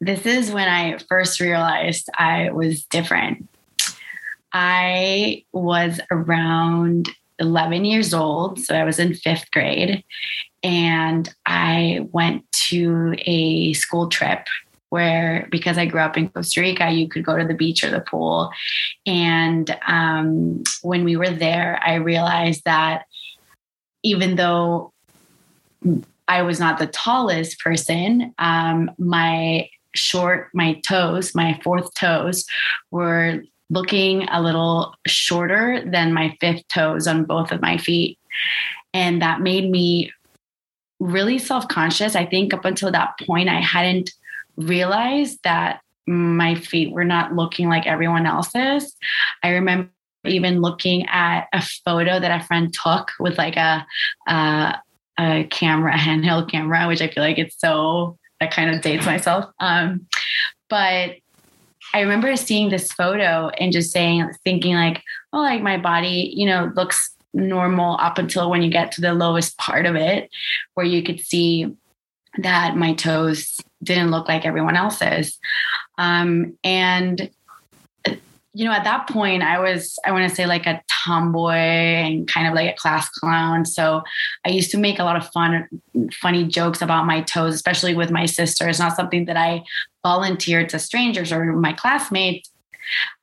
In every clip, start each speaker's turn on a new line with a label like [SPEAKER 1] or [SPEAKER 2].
[SPEAKER 1] this is when I first realized I was different. I was around 11 years old, so I was in fifth grade, and I went to a school trip where because I grew up in Costa Rica, you could go to the beach or the pool. And um, when we were there, I realized that even though I was not the tallest person, um, my short, my toes, my fourth toes were looking a little shorter than my fifth toes on both of my feet. And that made me really self conscious. I think up until that point, I hadn't realized that my feet were not looking like everyone else's. I remember even looking at a photo that a friend took with like a, a, a camera, handheld camera, which I feel like it's so that kind of dates myself. Um, but I remember seeing this photo and just saying, thinking like, oh, like my body, you know, looks normal up until when you get to the lowest part of it, where you could see that my toes didn't look like everyone else's. Um, and you know, at that point, I was, I want to say like a tomboy and kind of like a class clown. So I used to make a lot of fun, funny jokes about my toes, especially with my sister. It's not something that I volunteered to strangers or my classmates.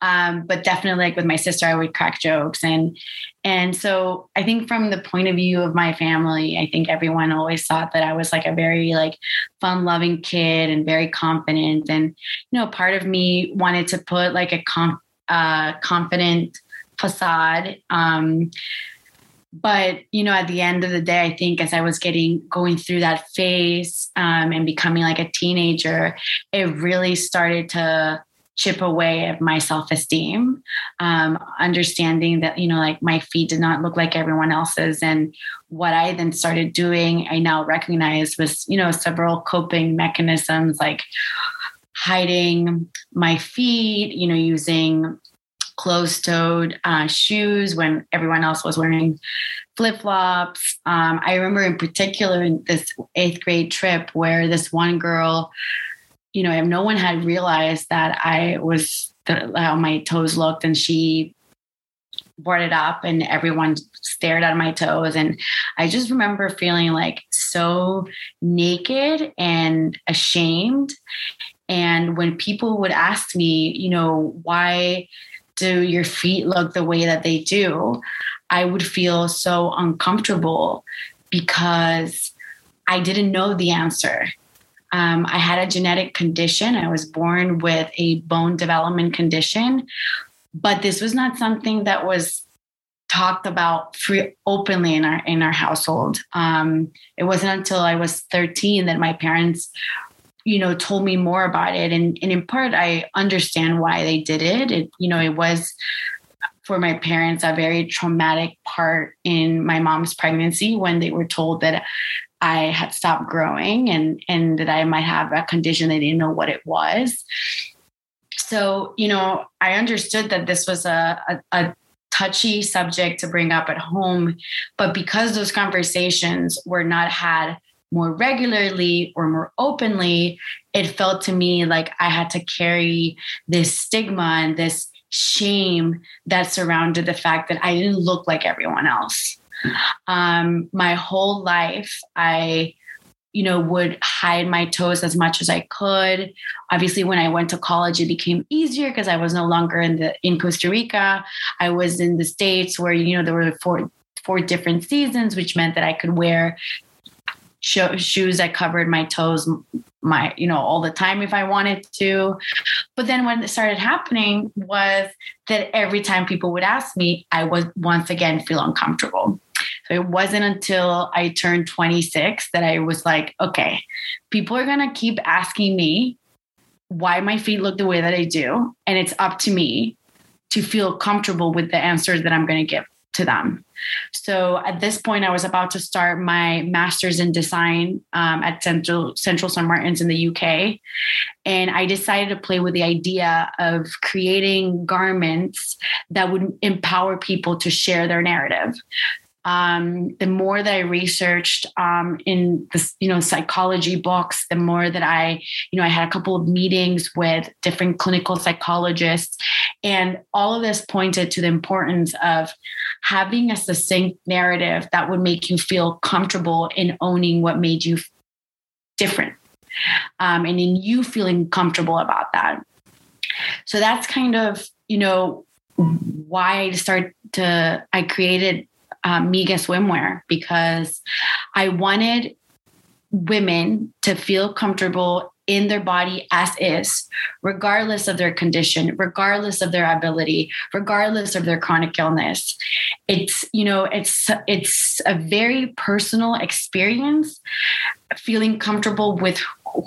[SPEAKER 1] Um, but definitely like with my sister, I would crack jokes. And, and so I think from the point of view of my family, I think everyone always thought that I was like a very like fun loving kid and very confident. And, you know, part of me wanted to put like a comp uh, confident facade. Um, but you know, at the end of the day, I think as I was getting going through that phase um, and becoming like a teenager, it really started to chip away at my self-esteem um, understanding that you know like my feet did not look like everyone else's and what i then started doing i now recognize was you know several coping mechanisms like hiding my feet, you know, using closed toed uh, shoes when everyone else was wearing flip flops. Um, I remember in particular in this eighth grade trip where this one girl, you know, no one had realized that I was how my toes looked, and she it up, and everyone stared at my toes. And I just remember feeling like so naked and ashamed. And when people would ask me, you know, why do your feet look the way that they do? I would feel so uncomfortable because I didn't know the answer. Um, I had a genetic condition. I was born with a bone development condition, but this was not something that was talked about free openly in our in our household. Um, it wasn't until I was 13 that my parents you know told me more about it. And, and in part i understand why they did it. It you know it was for my parents a very traumatic part in my mom's pregnancy when they were told that i had stopped growing and and that i might have a condition. They didn't know what it was. So you know i understood that this was a, a, a touchy subject to bring up at home but because those conversations were not had more regularly or more openly, it felt to me like I had to carry this stigma and this shame that surrounded the fact that I didn't look like everyone else. Um, my whole life, I you know would hide my toes as much as i could obviously when i went to college it became easier because i was no longer in the in costa rica i was in the states where you know there were four four different seasons which meant that i could wear shoes that covered my toes my you know all the time if i wanted to. But then when it started happening was that every time people would ask me i would once again feel uncomfortable. So it wasn't until i turned 26 that i was like okay people are going to keep asking me why my feet look the way that i do and it's up to me to feel comfortable with the answers that i'm going to give to them. So at this point, I was about to start my master's in design um, at Central Central St. Martin's in the UK, and I decided to play with the idea of creating garments that would empower people to share their narrative. um, the more that I researched um, in this, you know, psychology books, the more that I, you know, I had a couple of meetings with different clinical psychologists, and all of this pointed to the importance of having a succinct narrative that would make you feel comfortable in owning what made you different, um, and in you feeling comfortable about that. So that's kind of, you know, why I started to I created um, Miga swimwear because I wanted women to feel comfortable in their body as is, regardless of their condition, regardless of their ability, regardless of their chronic illness. It's, you know, it's it's a very personal experience feeling comfortable with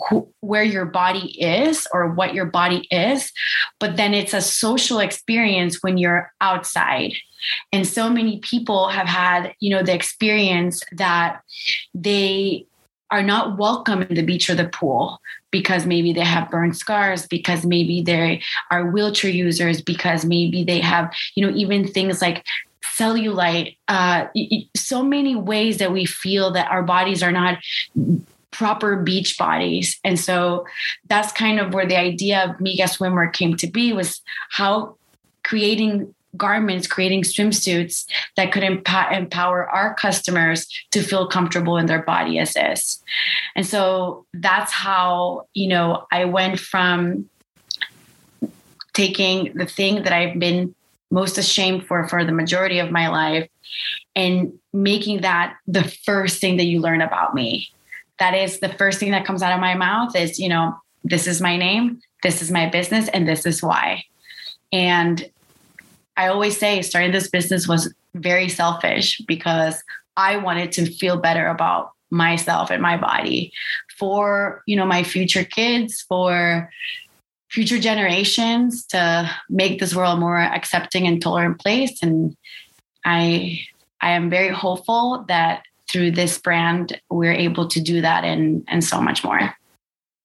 [SPEAKER 1] who, where your body is or what your body is, but then it's a social experience when you're outside. And so many people have had, you know, the experience that they are not welcome in the beach or the pool because maybe they have burn scars because maybe they are wheelchair users because maybe they have you know even things like cellulite uh, so many ways that we feel that our bodies are not proper beach bodies. And so that's kind of where the idea of miga swimwear came to be was how creating garments, creating swimsuits that could emp- empower our customers to feel comfortable in their body as is. And so that's how, you know, I went from taking the thing that I've been most ashamed for for the majority of my life and making that the first thing that you learn about me. That is the first thing that comes out of my mouth is, you know, this is my name, this is my business, and this is why. And I always say starting this business was very selfish because I wanted to feel better about myself and my body for, you know, my future kids, for future generations to make this world more accepting and tolerant place and I I am very hopeful that through this brand we're able to do that and and so much more.